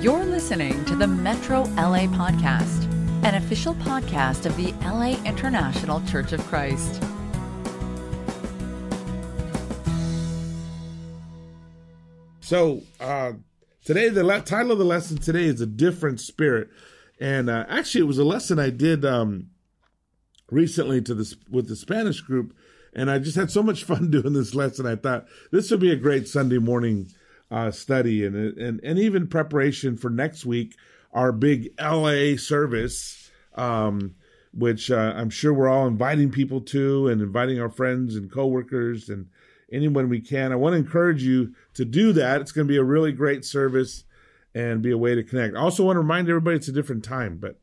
You're listening to the Metro LA Podcast, an official podcast of the LA International Church of Christ. So, uh, today, the le- title of the lesson today is A Different Spirit. And uh, actually, it was a lesson I did um, recently to this with the Spanish group. And I just had so much fun doing this lesson. I thought this would be a great Sunday morning uh, study and, and, and even preparation for next week, our big LA service, um, which uh, I'm sure we're all inviting people to and inviting our friends and coworkers and anyone we can. I want to encourage you to do that. It's going to be a really great service and be a way to connect. I also want to remind everybody it's a different time, but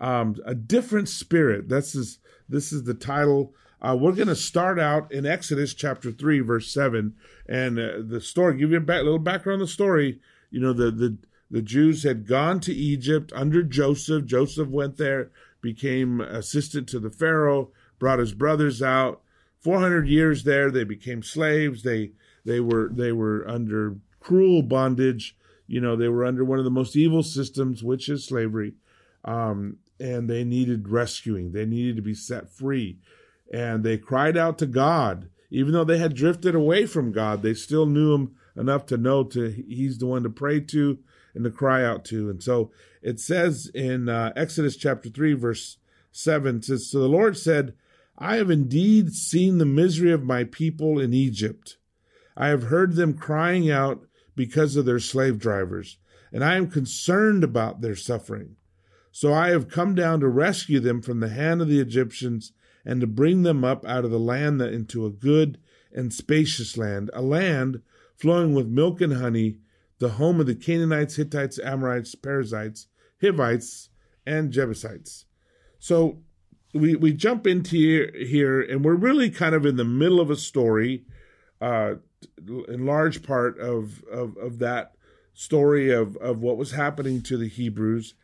um, a different spirit. This is this is the title. Uh, we're going to start out in Exodus chapter three, verse seven, and uh, the story. Give you a back, little background on the story. You know the the the Jews had gone to Egypt under Joseph. Joseph went there, became assistant to the Pharaoh, brought his brothers out. Four hundred years there, they became slaves. They they were they were under cruel bondage you know, they were under one of the most evil systems, which is slavery. Um, and they needed rescuing. They needed to be set free. And they cried out to God. Even though they had drifted away from God, they still knew him enough to know to he's the one to pray to and to cry out to. And so it says in uh, Exodus chapter 3, verse 7, says, So the Lord said, I have indeed seen the misery of my people in Egypt. I have heard them crying out because of their slave drivers, and I am concerned about their suffering. So I have come down to rescue them from the hand of the Egyptians and to bring them up out of the land into a good and spacious land, a land flowing with milk and honey, the home of the Canaanites, Hittites, Amorites, Perizzites, Hivites, and Jebusites. So we we jump into here, here and we're really kind of in the middle of a story. Uh, in large part of, of, of that story of, of what was happening to the Hebrews.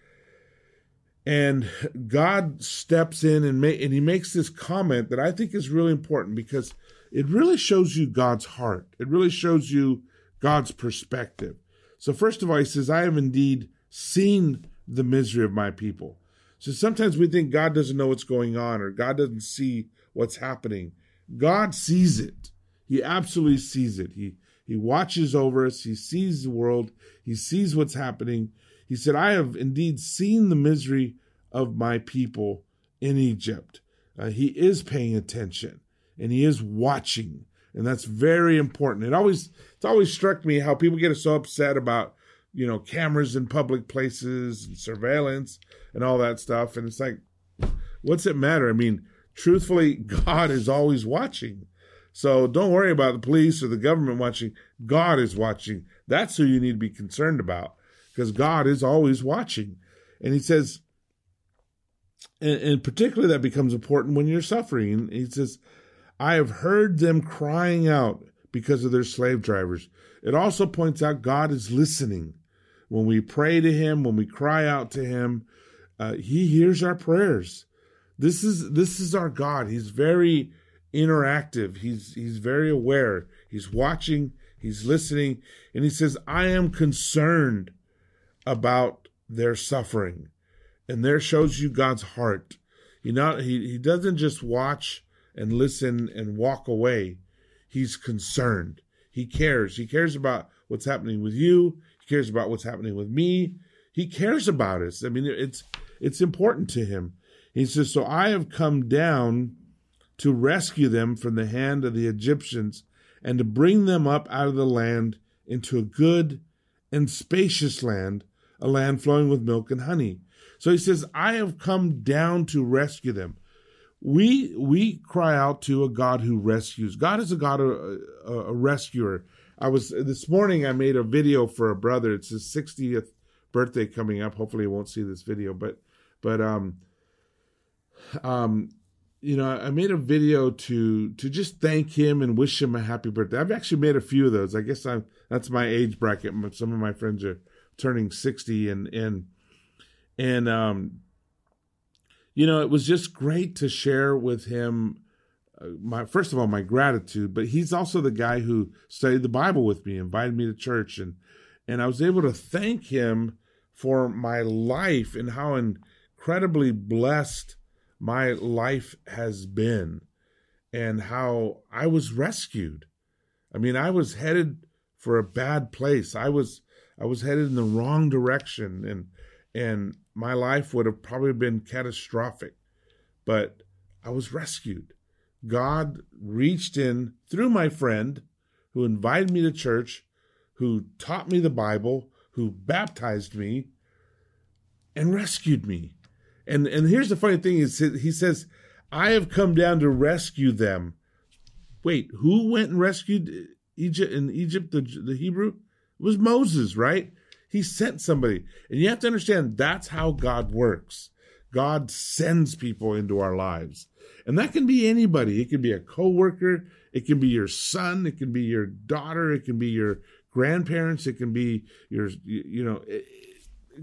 And God steps in and, ma- and he makes this comment that I think is really important because it really shows you God's heart. It really shows you God's perspective. So, first of all, he says, I have indeed seen the misery of my people. So sometimes we think God doesn't know what's going on or God doesn't see what's happening. God sees it. He absolutely sees it. He he watches over us. He sees the world. He sees what's happening. He said, I have indeed seen the misery of my people in Egypt. Uh, he is paying attention and he is watching. And that's very important. It always, it's always struck me how people get so upset about, you know, cameras in public places and surveillance and all that stuff. And it's like, what's it matter? I mean, truthfully, God is always watching. So don't worry about the police or the government watching. God is watching. That's who you need to be concerned about because God is always watching. And he says, and, and particularly that becomes important when you're suffering. He says, I have heard them crying out because of their slave drivers. It also points out God is listening. When we pray to Him, when we cry out to Him, uh, He hears our prayers. This is this is our God. He's very interactive. He's he's very aware. He's watching, he's listening, and he says, "I am concerned about their suffering." And there shows you God's heart. He not he, he doesn't just watch and listen and walk away. He's concerned. He cares. He cares about what's happening with you. He cares about what's happening with me. He cares about us. I mean, it's it's important to him. He says, "So I have come down to rescue them from the hand of the Egyptians and to bring them up out of the land into a good and spacious land, a land flowing with milk and honey. So he says, I have come down to rescue them. We we cry out to a God who rescues. God is a God a, a, rescuer. I was this morning I made a video for a brother. It's his 60th birthday coming up. Hopefully he won't see this video, but but um um you know, I made a video to to just thank him and wish him a happy birthday. I've actually made a few of those. I guess I'm that's my age bracket. Some of my friends are turning sixty, and and and um, you know, it was just great to share with him. Uh, my first of all, my gratitude, but he's also the guy who studied the Bible with me, invited me to church, and and I was able to thank him for my life and how incredibly blessed my life has been and how I was rescued. I mean, I was headed for a bad place. I was I was headed in the wrong direction and and my life would have probably been catastrophic. But I was rescued. God reached in through my friend who invited me to church, who taught me the Bible, who baptized me and rescued me. And and here's the funny thing is he says, I have come down to rescue them. Wait, who went and rescued Egypt in Egypt, the, the Hebrew? It was Moses, right? He sent somebody. And you have to understand that's how God works. God sends people into our lives. And that can be anybody. It can be a coworker, it can be your son, it can be your daughter, it can be your grandparents, it can be your you know,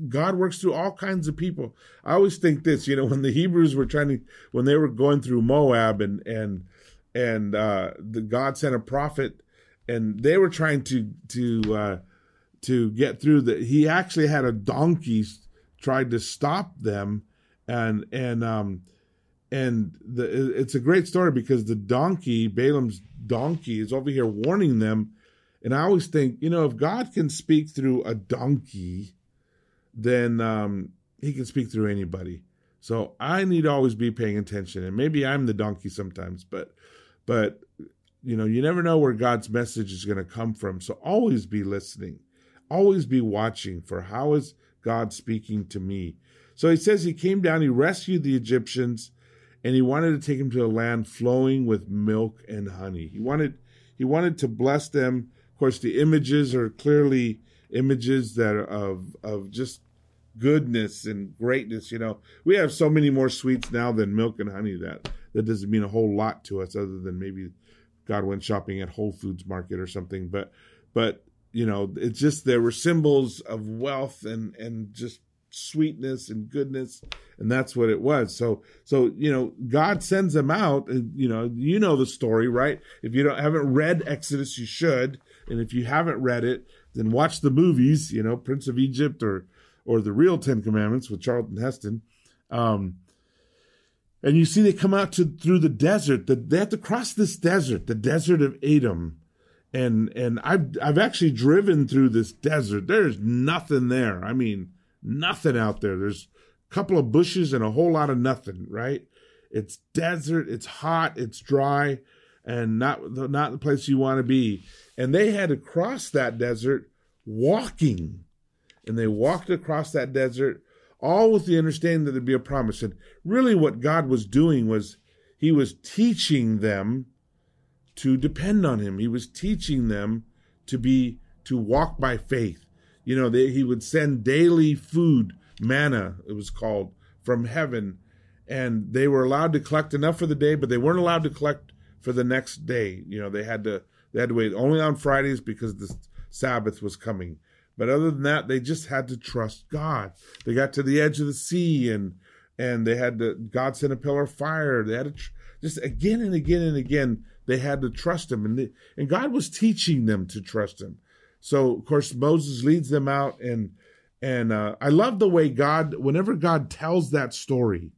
God works through all kinds of people. I always think this, you know, when the Hebrews were trying to, when they were going through Moab and, and, and, uh, the God sent a prophet and they were trying to, to, uh, to get through that. He actually had a donkey tried to stop them and, and, um, and the, it's a great story because the donkey, Balaam's donkey is over here warning them. And I always think, you know, if God can speak through a donkey, then um, he can speak through anybody. So I need to always be paying attention, and maybe I'm the donkey sometimes, but but you know you never know where God's message is going to come from. So always be listening, always be watching for how is God speaking to me. So he says he came down, he rescued the Egyptians, and he wanted to take them to a land flowing with milk and honey. He wanted he wanted to bless them. Of course, the images are clearly images that are of of just goodness and greatness. You know, we have so many more sweets now than milk and honey that that doesn't mean a whole lot to us, other than maybe God went shopping at Whole Foods Market or something. But but you know, it's just there were symbols of wealth and and just sweetness and goodness and that's what it was so so you know god sends them out and you know you know the story right if you don't haven't read exodus you should and if you haven't read it then watch the movies, you know, Prince of Egypt or or the real Ten Commandments with Charlton Heston. Um, and you see they come out to through the desert. They have to cross this desert, the desert of Edom. And and I've I've actually driven through this desert. There's nothing there. I mean, nothing out there. There's a couple of bushes and a whole lot of nothing, right? It's desert, it's hot, it's dry, and not not the place you want to be. And they had to cross that desert walking. And they walked across that desert, all with the understanding that there'd be a promise. And really, what God was doing was He was teaching them to depend on Him. He was teaching them to be, to walk by faith. You know, they, He would send daily food, manna, it was called, from heaven. And they were allowed to collect enough for the day, but they weren't allowed to collect for the next day. You know, they had to they had to wait only on Fridays because the Sabbath was coming. But other than that, they just had to trust God. They got to the edge of the sea and and they had to God sent a pillar of fire. They had to tr- just again and again and again they had to trust him and they, and God was teaching them to trust him. So of course Moses leads them out and and uh, I love the way God whenever God tells that story,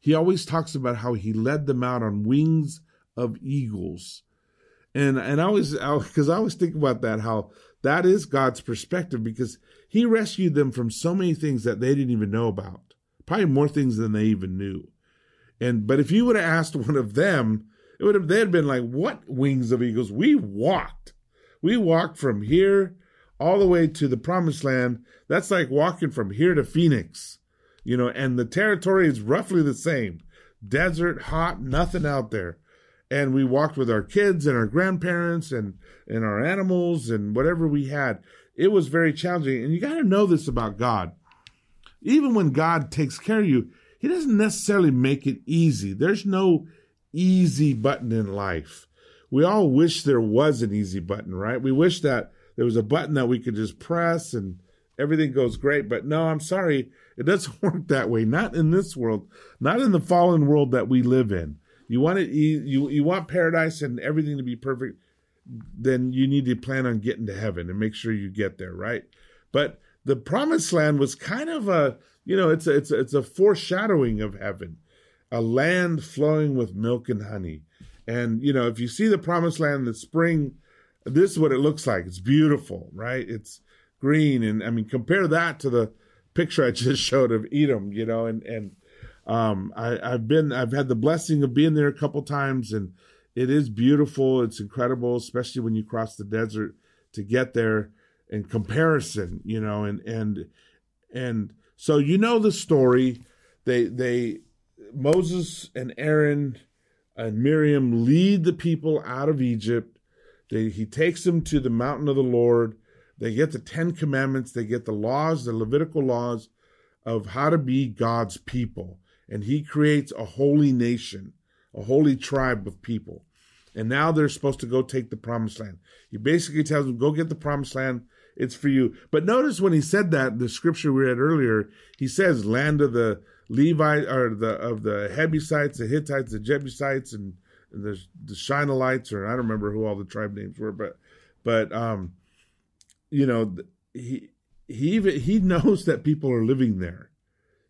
he always talks about how he led them out on wings of eagles. And and I always because I, I always think about that how that is God's perspective because He rescued them from so many things that they didn't even know about, probably more things than they even knew. And but if you would have asked one of them, it would have they'd been like, "What wings of eagles? We walked, we walked from here all the way to the promised land. That's like walking from here to Phoenix, you know. And the territory is roughly the same: desert, hot, nothing out there." And we walked with our kids and our grandparents and and our animals and whatever we had. It was very challenging. And you got to know this about god. Even when god takes care of you he doesn't necessarily make it easy. There's no easy button in life. We all wish there was an easy button right? We wish that there was a button that we could just press and everything goes great. But no i'm sorry. It doesn't work that way. Not in this world. Not in the fallen world that we live in you want it you you want paradise and everything to be perfect, then you need to plan on getting to heaven and make sure you get there, right? But the promised land was kind of a you know it's a, it's a, it's a foreshadowing of heaven a land flowing with milk and honey. And you know if you see the promised land in the spring this is what it looks like. It's beautiful right? It's green. And i mean compare that to the picture i just showed of edom you know and and um, I, i've been i've had the blessing of being there a couple times and it is beautiful it's incredible especially when you cross the desert to get there in comparison, you know, and and and so you know the story. They they Moses and Aaron and Miriam lead the people out of Egypt. They, he takes them to the mountain of the Lord. They get the Ten Commandments. They get the laws, the Levitical laws of how to be God's people. And he creates a holy nation, a holy tribe of people. And now they're supposed to go take the promised land. He basically tells them, go get the promised land it's for you. But notice when he said that, the scripture we read earlier, he says, land of the Levi or the of the Hebusites, the Hittites, the Jebusites, and, and the the Shinalites, or I don't remember who all the tribe names were, but but um, you know, he he even he knows that people are living there.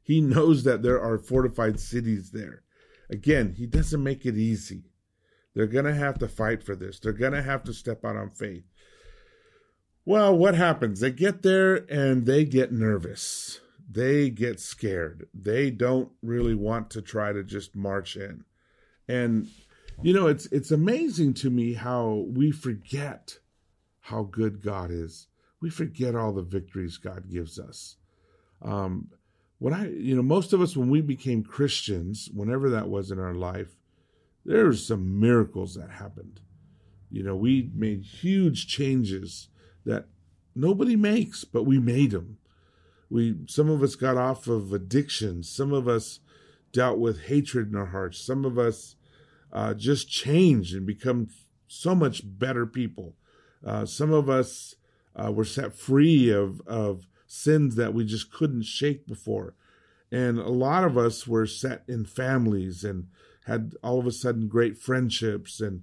He knows that there are fortified cities there. Again, he doesn't make it easy. They're going to have to fight for this. They're going to have to step out on faith. Well, what happens? They get there and they get nervous. They get scared. They don't really want to try to just march in. And you know, it's it's amazing to me how we forget how good God is. We forget all the victories God gives us. Um, when I, you know, most of us when we became Christians, whenever that was in our life, there were some miracles that happened. You know, we made huge changes that nobody makes, but we made them. We some of us got off of addictions. Some of us dealt with hatred in our hearts. Some of us uh, just changed and become so much better people. Uh, some of us uh, were set free of of sins that we just couldn't shake before, and a lot of us were set in families and had all of a sudden great friendships and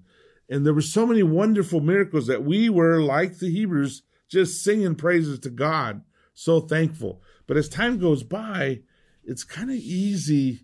and there were so many wonderful miracles that we were like the Hebrews just singing praises to God, so thankful. But as time goes by, it's kind of easy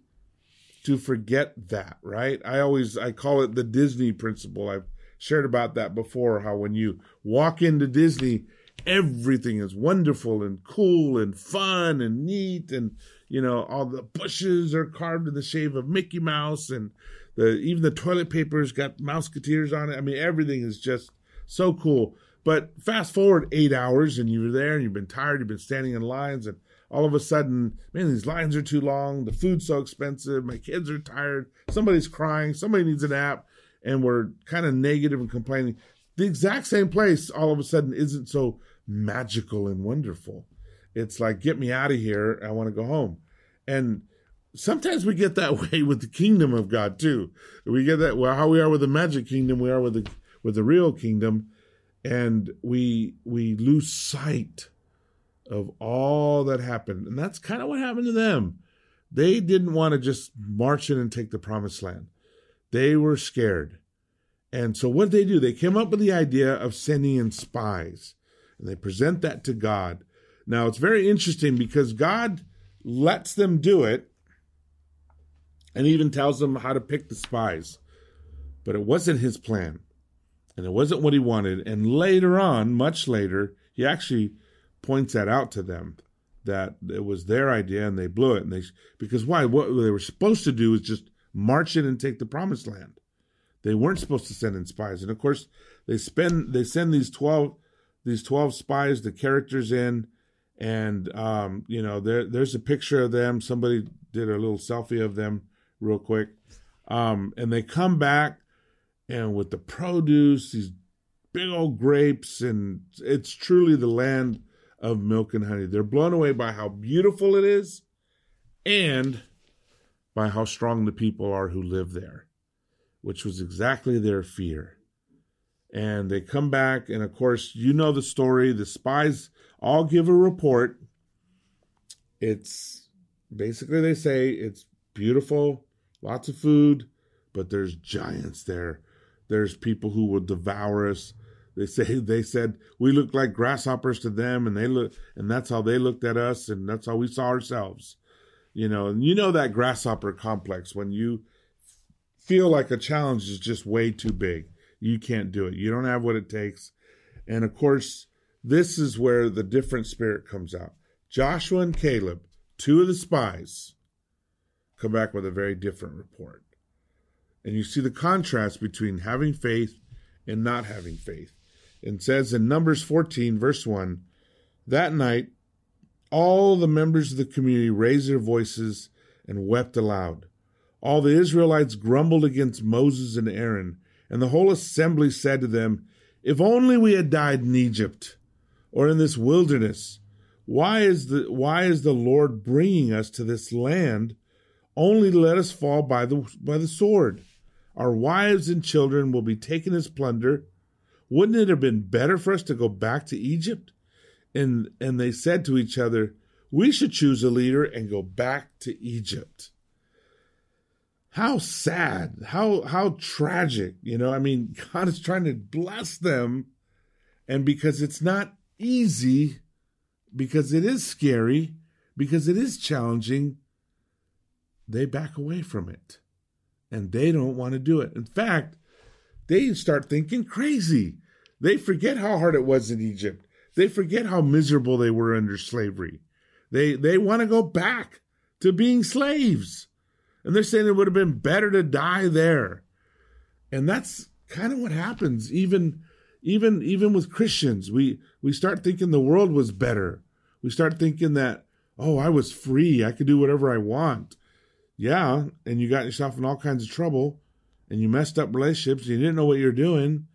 to forget that, right? I always I call it the Disney principle. I've shared about that before how when you walk into Disney, everything is wonderful and cool and fun and neat and you know all the bushes are carved in the shape of Mickey Mouse and the even the toilet paper's got mouseketeers on it. I mean everything is just so cool. But fast forward eight hours and you're there and you've been tired, you've been standing in lines, and all of a sudden, man, these lines are too long, the food's so expensive, my kids are tired, somebody's crying, somebody needs a nap, and we're kind of negative and complaining. The exact same place all of a sudden isn't so magical and wonderful. It's like, get me out of here, I want to go home. And sometimes we get that way with the kingdom of God too. We get that well, how we are with the magic kingdom, we are with the with the real kingdom. And we we lose sight of all that happened. And that's kind of what happened to them. They didn't want to just march in and take the promised land. They were scared. And so what did they do? They came up with the idea of sending in spies and they present that to god now it's very interesting because god lets them do it and even tells them how to pick the spies but it wasn't his plan and it wasn't what he wanted. And later on, much later, he actually points that out to them that it was their idea and they blew it. And they because why? What they were supposed to do is just march in and take the promised land. They weren't supposed to send in spies. And of course, they spend they send these twelve these twelve spies, the characters in, and um, you know there there's a picture of them. Somebody did a little selfie of them real quick, um, and they come back and with the produce, these big old grapes, and it's truly the land of milk and honey. They're blown away by how beautiful it is and by how strong the people are who live there, which was exactly their fear. And they come back, and of course, you know the story. The spies all give a report. It's basically they say it's beautiful, lots of food, but there's giants there there's people who will devour us. they say they said we look like grasshoppers to them, and they look, and that's how they looked at us, and that's how we saw ourselves. You know, and you know that grasshopper complex when you feel like a challenge is just way too big. You can't do it. You don't have what it takes. And of course, this is where the different spirit comes out. Joshua and Caleb, two of the spies, come back with a very different report. And you see the contrast between having faith and not having faith. And says in Numbers 14, verse 1 That night, all the members of the community raised their voices and wept aloud. All the Israelites grumbled against Moses and Aaron, and the whole assembly said to them, If only we had died in Egypt or in this wilderness. Why is the why is the Lord bringing us to this land only to let us fall by the by the sword? Our wives and children will be taken as plunder. Wouldn't it have been better for us to go back to Egypt? And and they said to each other, We should choose a leader and go back to Egypt. How sad, how how tragic, you know. I mean, God is trying to bless them, and because it's not easy, because it is scary, because it is challenging, they back away from it and they don't want to do it. In fact, they start thinking crazy. They forget how hard it was in Egypt. They forget how miserable they were under slavery. They they want to go back to being slaves. And they're saying it would have been better to die there. And that's kind of what happens even even even with Christians. We we start thinking the world was better. We start thinking that oh, I was free. I could do whatever I want yeah, and you got yourself in all kinds of trouble and you messed up relationships, you didn't know what you're doing.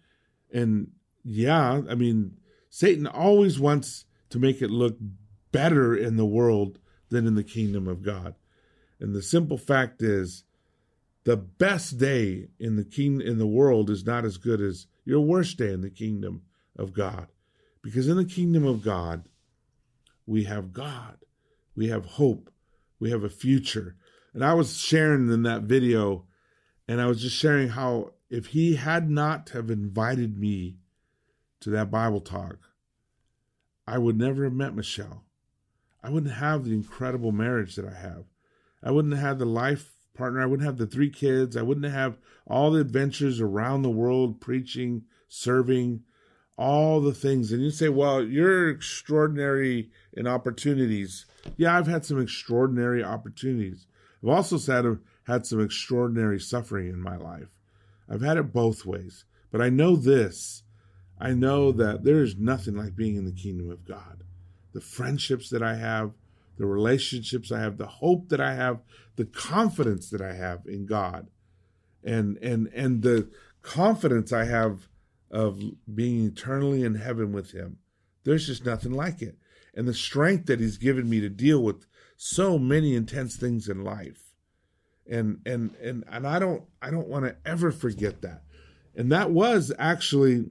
And yeah, I mean, Satan always wants to make it look better in the world than in the kingdom of God. And the simple fact is the best day in the king in the world is not as good as your worst day in the kingdom of God. Because in the kingdom of God, we have God. We have hope. We have a future. And I was sharing in that video, and I was just sharing how if he had not have invited me to that Bible talk, I would never have met Michelle. I wouldn't have the incredible marriage that I have. I wouldn't have the life partner. I wouldn't have the three kids. I wouldn't have all the adventures around the world, preaching, serving, all the things. And you say, well, you're extraordinary in opportunities. Yeah, I've had some extraordinary opportunities. I've also had, had some extraordinary suffering in my life. I've had it both ways. But I know this I know that there is nothing like being in the kingdom of God. The friendships that I have, the relationships I have, the hope that I have, the confidence that I have in God, and and and the confidence I have of being eternally in heaven with Him. There's just nothing like it. And the strength that He's given me to deal with so many intense things in life and and and and I don't I don't want to ever forget that and that was actually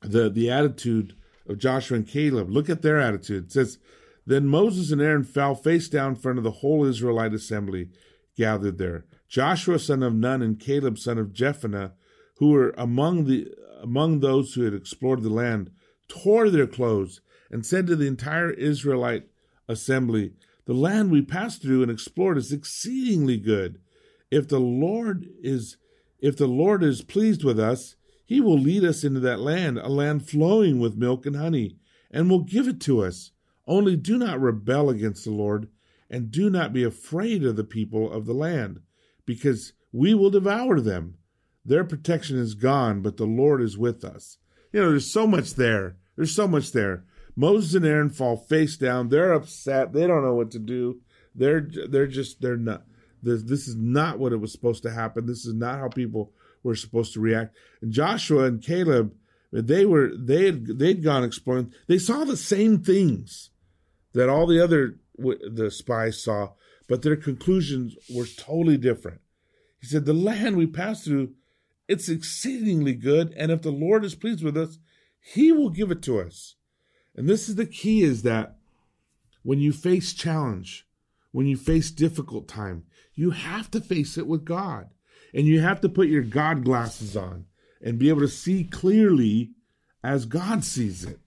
the the attitude of Joshua and Caleb look at their attitude it says then Moses and Aaron fell face down in front of the whole Israelite assembly gathered there Joshua son of Nun and Caleb son of Jephunneh who were among the among those who had explored the land tore their clothes and said to the entire Israelite assembly, The land we passed through and explored is exceedingly good. If the Lord is if the Lord is pleased with us, he will lead us into that land, a land flowing with milk and honey, and will give it to us. Only do not rebel against the Lord, and do not be afraid of the people of the land, because we will devour them. Their protection is gone, but the Lord is with us. You know, there's so much there. There's so much there. Moses and Aaron fall face down. They're upset. They don't know what to do. They're they're just they're not. This, this is not what it was supposed to happen. This is not how people were supposed to react. And Joshua and Caleb, they were they had they'd gone exploring. They saw the same things that all the other the spies saw, but their conclusions were totally different. He said, "The land we passed through, it's exceedingly good, and if the Lord is pleased with us, He will give it to us." And this is the key is that when you face challenge, when you face difficult time, you have to face it with God. And you have to put your God glasses on. and be able to see clearly as God sees it.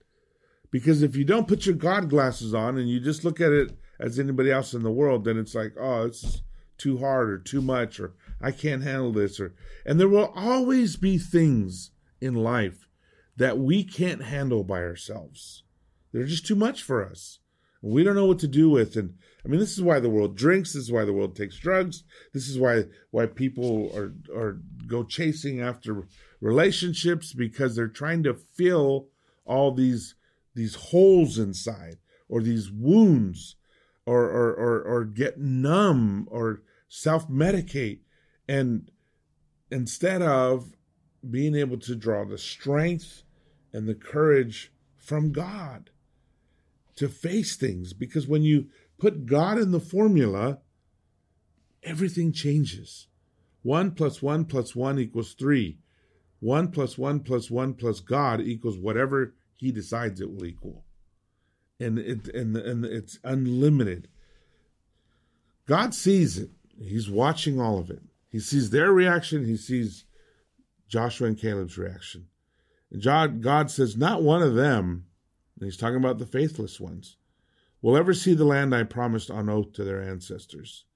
Because if you don't put your God glasses on and you just look at it as anybody else in the world, then it's like, oh, it's too hard or too much or I can't handle this or and there will always be things in life that we can't handle by ourselves. They're just too much for us. We don't know what to do with and I mean this is why the world drinks, this is why the world takes drugs, this is why why people are are go chasing after relationships because they're trying to fill all these these holes inside or these wounds or or or, or get numb or self medicate and instead of being able to draw the strength and the courage from God to face things because when you put God in the formula everything changes. 1 plus 1 plus 1 equals 3 1 plus 1 plus 1 plus God equals whatever he decides it will equal and it and, and it's unlimited God sees it. He's watching all of it. He sees their reaction. He sees Joshua and Caleb's reaction. And God says, Not one of them, and he's talking about the faithless ones, will ever see the land I promised on oath to their ancestors.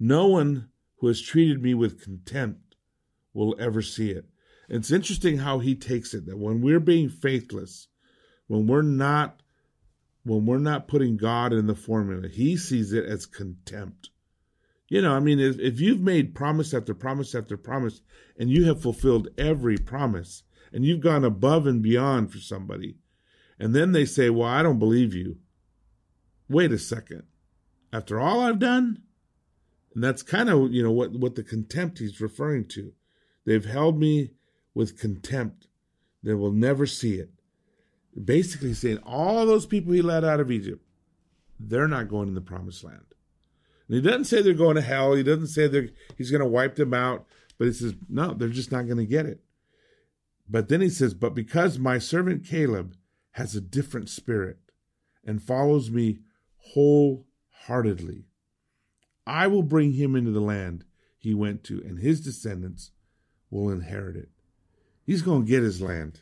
No one who has treated me with contempt will ever see it. It's interesting how he takes it that when we're being faithless, when we're not when we're not putting God in the formula, he sees it as contempt. You know, I mean, if, if you've made promise after promise after promise and you have fulfilled every promise and you've gone above and beyond for somebody, and then they say, Well, I don't believe you. Wait a second. After all I've done? And that's kind of, you know, what, what the contempt he's referring to. They've held me with contempt. They will never see it basically saying all those people he led out of Egypt, they're not going in the promised land. And he doesn't say they're going to hell. He doesn't say they're, he's going to wipe them out. But he says, no, they're just not going to get it. But then he says, but because my servant Caleb has a different spirit and follows me wholeheartedly, I will bring him into the land he went to, and his descendants will inherit it. He's going to get his land.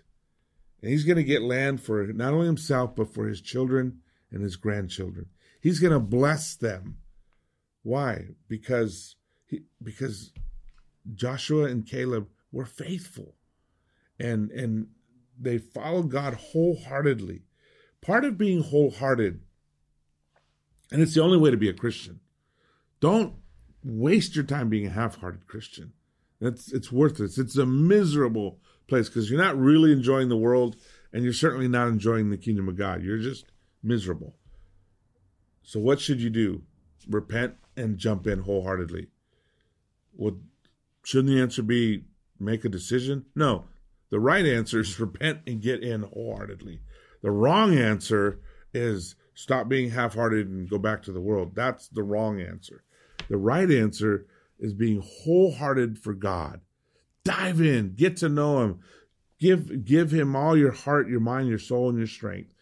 And he's going to get land for not only himself, but for his children and his grandchildren. He's going to bless them. Why? Because he, because Joshua and Caleb were faithful and and they followed God wholeheartedly. Part of being wholehearted, and it's the only way to be a Christian. Don't waste your time being a half-hearted Christian. It's it's worthless. It's a miserable place because you're not really enjoying the world and you're certainly not enjoying the kingdom of God. You're just miserable. So, what should you do? Repent and jump in wholeheartedly. Well, shouldn't the answer be make a decision? No. The right answer is repent and get in wholeheartedly. The wrong answer is stop being half hearted and go back to the world. That's the wrong answer. The right answer is being wholehearted for God dive in, get to know him, give give him all your heart, your mind, your soul, and your strength.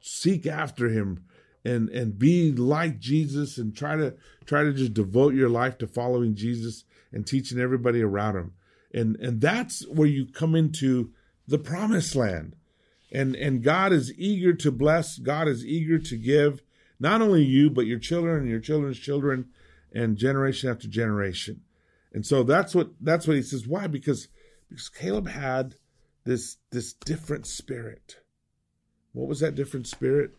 Seek after him and and be like Jesus and try to try to just devote your life to following Jesus and teaching everybody around him. And and that's where you come into the promised land. And and God is eager to bless, God is eager to give not only you but your children and your children's children and generation after generation. And so that's what that's what he says. Why? Because because Caleb had this this different spirit. What was that different spirit?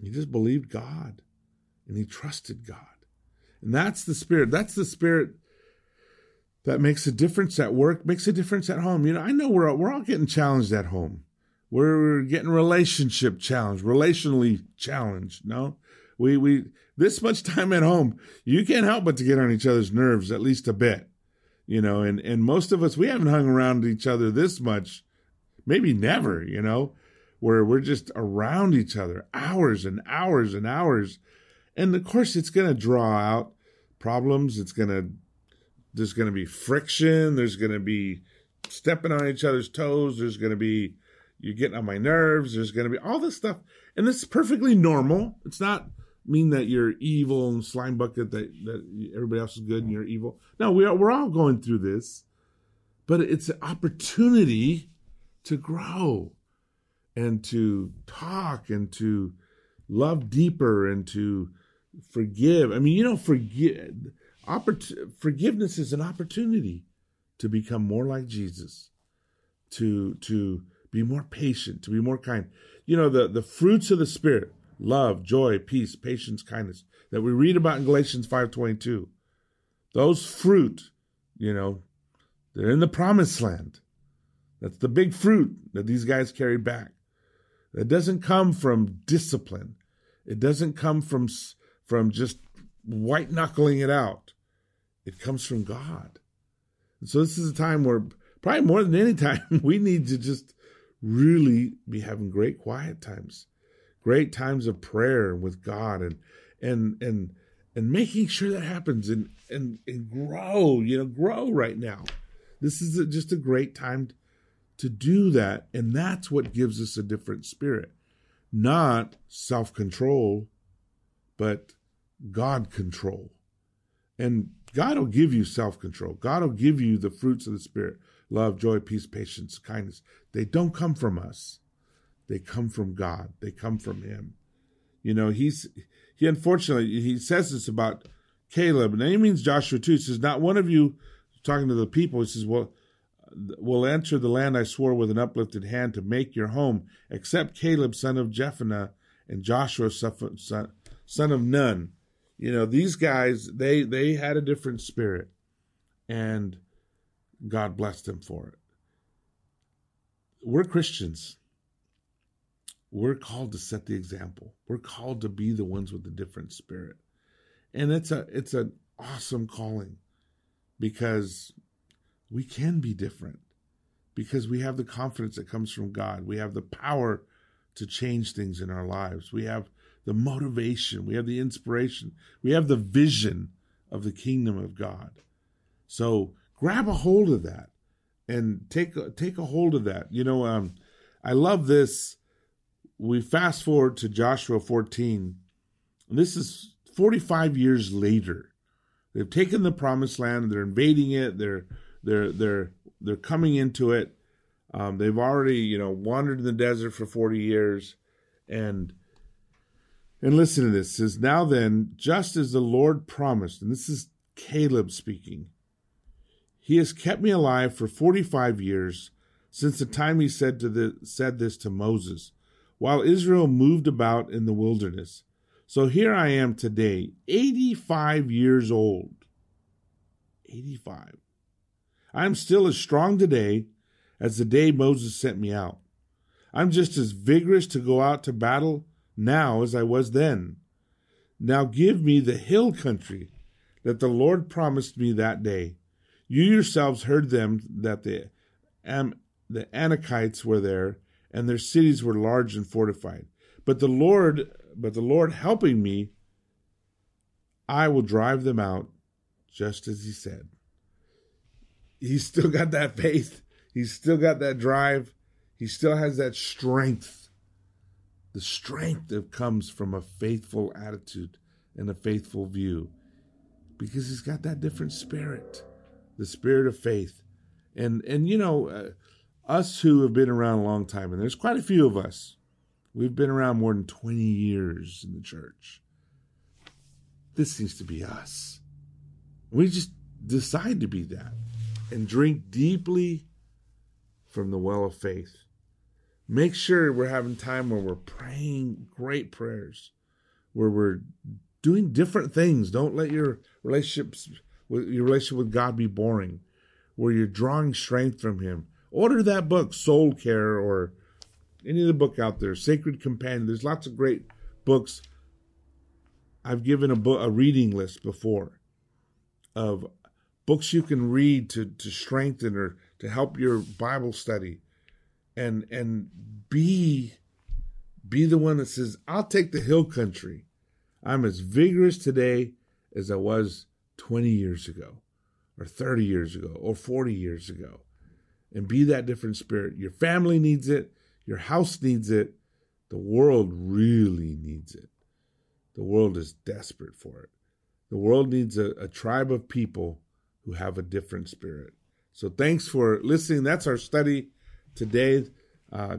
He just believed God and he trusted God. And that's the spirit. That's the spirit that makes a difference at work, makes a difference at home. You know, I know we're all, we're all getting challenged at home. We're getting relationship challenged, relationally challenged. No, we we this much time at home, you can't help but to get on each other's nerves at least a bit. You know, and and most of us we haven't hung around each other this much, maybe never, you know, where we're just around each other hours and hours and hours. And of course it's going to draw out problems. It's going to there's going to be friction, there's going to be stepping on each other's toes, there's going to be you're getting on my nerves, there's going to be all this stuff. And this is perfectly normal. It's not mean that you're evil and slime bucket that, that everybody else is good and you're evil. No, we are, we're all going through this. but it's an opportunity to grow and to talk and to love deeper and to forgive. I mean, you know, forgive oppor- forgiveness is an opportunity to become more like Jesus, to to be more patient, to be more kind. You know, the the fruits of the spirit, love, joy, peace, patience, kindness that we read about in Galatians 5:22. Those fruit, you know, they're in the promised land. That's the big fruit that these guys carry back. It doesn't come from discipline. It doesn't come from from just white knuckling it out. It comes from God. And so this is a time where probably more than any time we need to just really be having great quiet times, great times of prayer with God and and and and making sure that happens and and and grow, you know, grow right now. This is a, just a great time to do that, and that's what gives us a different spirit, not self control, but God control. And God will give you self control. God will give you the fruits of the Spirit love, joy, peace, patience, kindness. They don't come from us, they come from God, they come from Him. You know, He's, He unfortunately, He says this about Caleb, and he means Joshua too. He says, Not one of you, talking to the people, he says, Well, will enter the land I swore with an uplifted hand to make your home, except Caleb, son of Jephunneh, and Joshua, son of Nun. You know, these guys, they they had a different spirit, and God blessed them for it. We're Christians. We're called to set the example. We're called to be the ones with the different spirit. And it's a it's an awesome calling because we can be different because we have the confidence that comes from God. We have the power to change things in our lives. We have the motivation, we have the inspiration, we have the vision of the kingdom of God. So grab a hold of that and take take a hold of that. You know, um, I love this. We fast forward to Joshua 14. This is 45 years later. They've taken the promised land. They're invading it. They're they're they're they're coming into it. Um, they've already you know wandered in the desert for 40 years, and and listen to this. It says, Now then, just as the Lord promised, and this is Caleb speaking, he has kept me alive for 45 years since the time he said, to the, said this to Moses, while Israel moved about in the wilderness. So here I am today, 85 years old. 85. I am still as strong today as the day Moses sent me out. I'm just as vigorous to go out to battle now as I was then. Now give me the hill country that the Lord promised me that day. You yourselves heard them that the Am- the Anakites were there, and their cities were large and fortified. But the Lord, but the Lord helping me, I will drive them out, just as He said. He's still got that faith. He's still got that drive. He still has that strength the strength that comes from a faithful attitude and a faithful view because he's got that different spirit the spirit of faith and and you know uh, us who have been around a long time and there's quite a few of us we've been around more than 20 years in the church this seems to be us we just decide to be that and drink deeply from the well of faith make sure we're having time where we're praying great prayers, where we're doing different things. Don't let your relationships your relationship with God be boring, where you're drawing strength from Him. Order that book, Soul Care, or any of the book out there, Sacred Companion. There's lots of great books. I've given a book a reading list before of books you can read to to strengthen or to help your Bible study and and be be the one that says, I'll take the hill country. I'm as vigorous today as I was 20 years ago, or 30 years ago, or 40 years ago. And be that different spirit. Your family needs it, your house needs it, the world really needs it. The world is desperate for it. The world needs a, a tribe of people who have a different spirit. So thanks for listening. That's our study today, uh,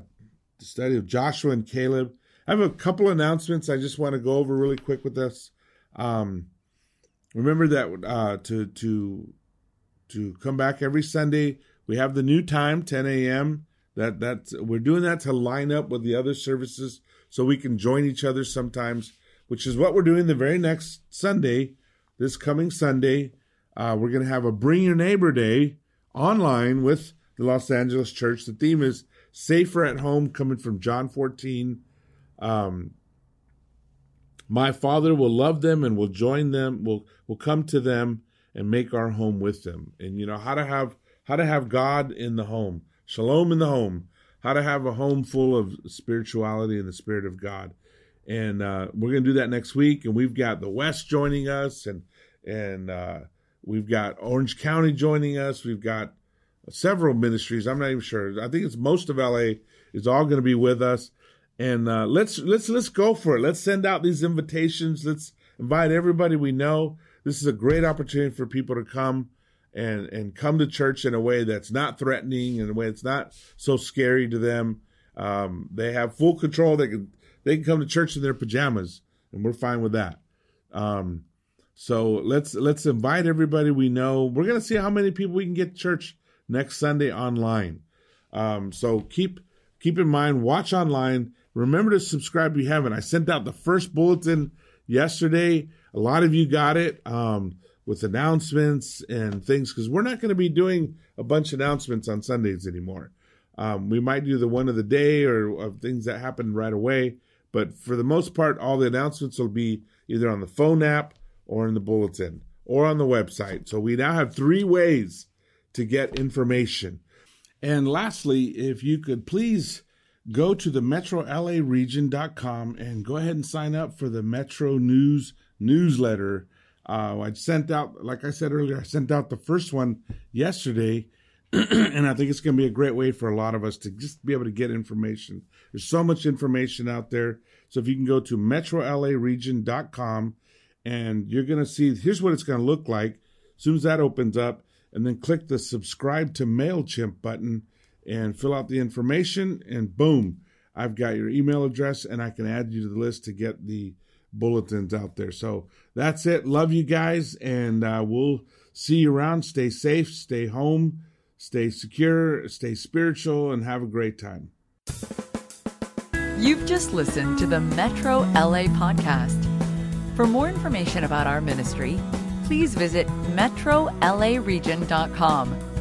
the study of Joshua and Caleb. I have a couple announcements I just want to go over really quick with us. Um, remember that uh, to to to come back every Sunday. We have the new time, 10 a.m. That that we're doing that to line up with the other services so we can join each other sometimes, which is what we're doing the very next Sunday, this coming Sunday. Uh, we're going to have a Bring Your Neighbor Day online with the Los Angeles Church. The theme is Safer at Home, coming from John 14. Um, my Father will love them and will join them, will will come to them and make our home with them. And you know how to have how to have God in the home, shalom in the home, how to have a home full of spirituality and the Spirit of God. And uh, we're going to do that next week. And we've got the West joining us, and and uh, we've got Orange County joining us. We've got several ministries. I'm not even sure. I think it's most of LA is all going to be with us. And uh, let's let's let's go for it. Let's send out these invitations. Let's invite everybody we know. This is a great opportunity for people to come and and come to church in a way that's not threatening, and a way that's not so scary to them. Um, they have full control. They can they can come to church in their pajamas, and we're fine with that. Um, so let's let's invite everybody we know. We're gonna see how many people we can get to church next Sunday online. Um, so keep keep in mind, watch online. Remember to subscribe if you haven't. I sent out the first bulletin yesterday. A lot of you got it um, with announcements and things because we're not going to be doing a bunch of announcements on Sundays anymore. Um, we might do the one of the day or of things that happen right away, but for the most part, all the announcements will be either on the phone app or in the bulletin or on the website. So we now have three ways to get information. And lastly, if you could please go to the metrolaregion.com and go ahead and sign up for the Metro News newsletter. Uh, I sent out, like I said earlier, I sent out the first one yesterday, and I think it's going to be a great way for a lot of us to just be able to get information. There's so much information out there. So if you can go to metrolaregion.com and you're going to see, here's what it's going to look like. As soon as that opens up, and then click the subscribe to MailChimp button and fill out the information, and boom, I've got your email address and I can add you to the list to get the bulletins out there. So that's it. Love you guys, and uh, we'll see you around. Stay safe, stay home, stay secure, stay spiritual, and have a great time. You've just listened to the Metro LA podcast. For more information about our ministry, please visit metrolaregion.com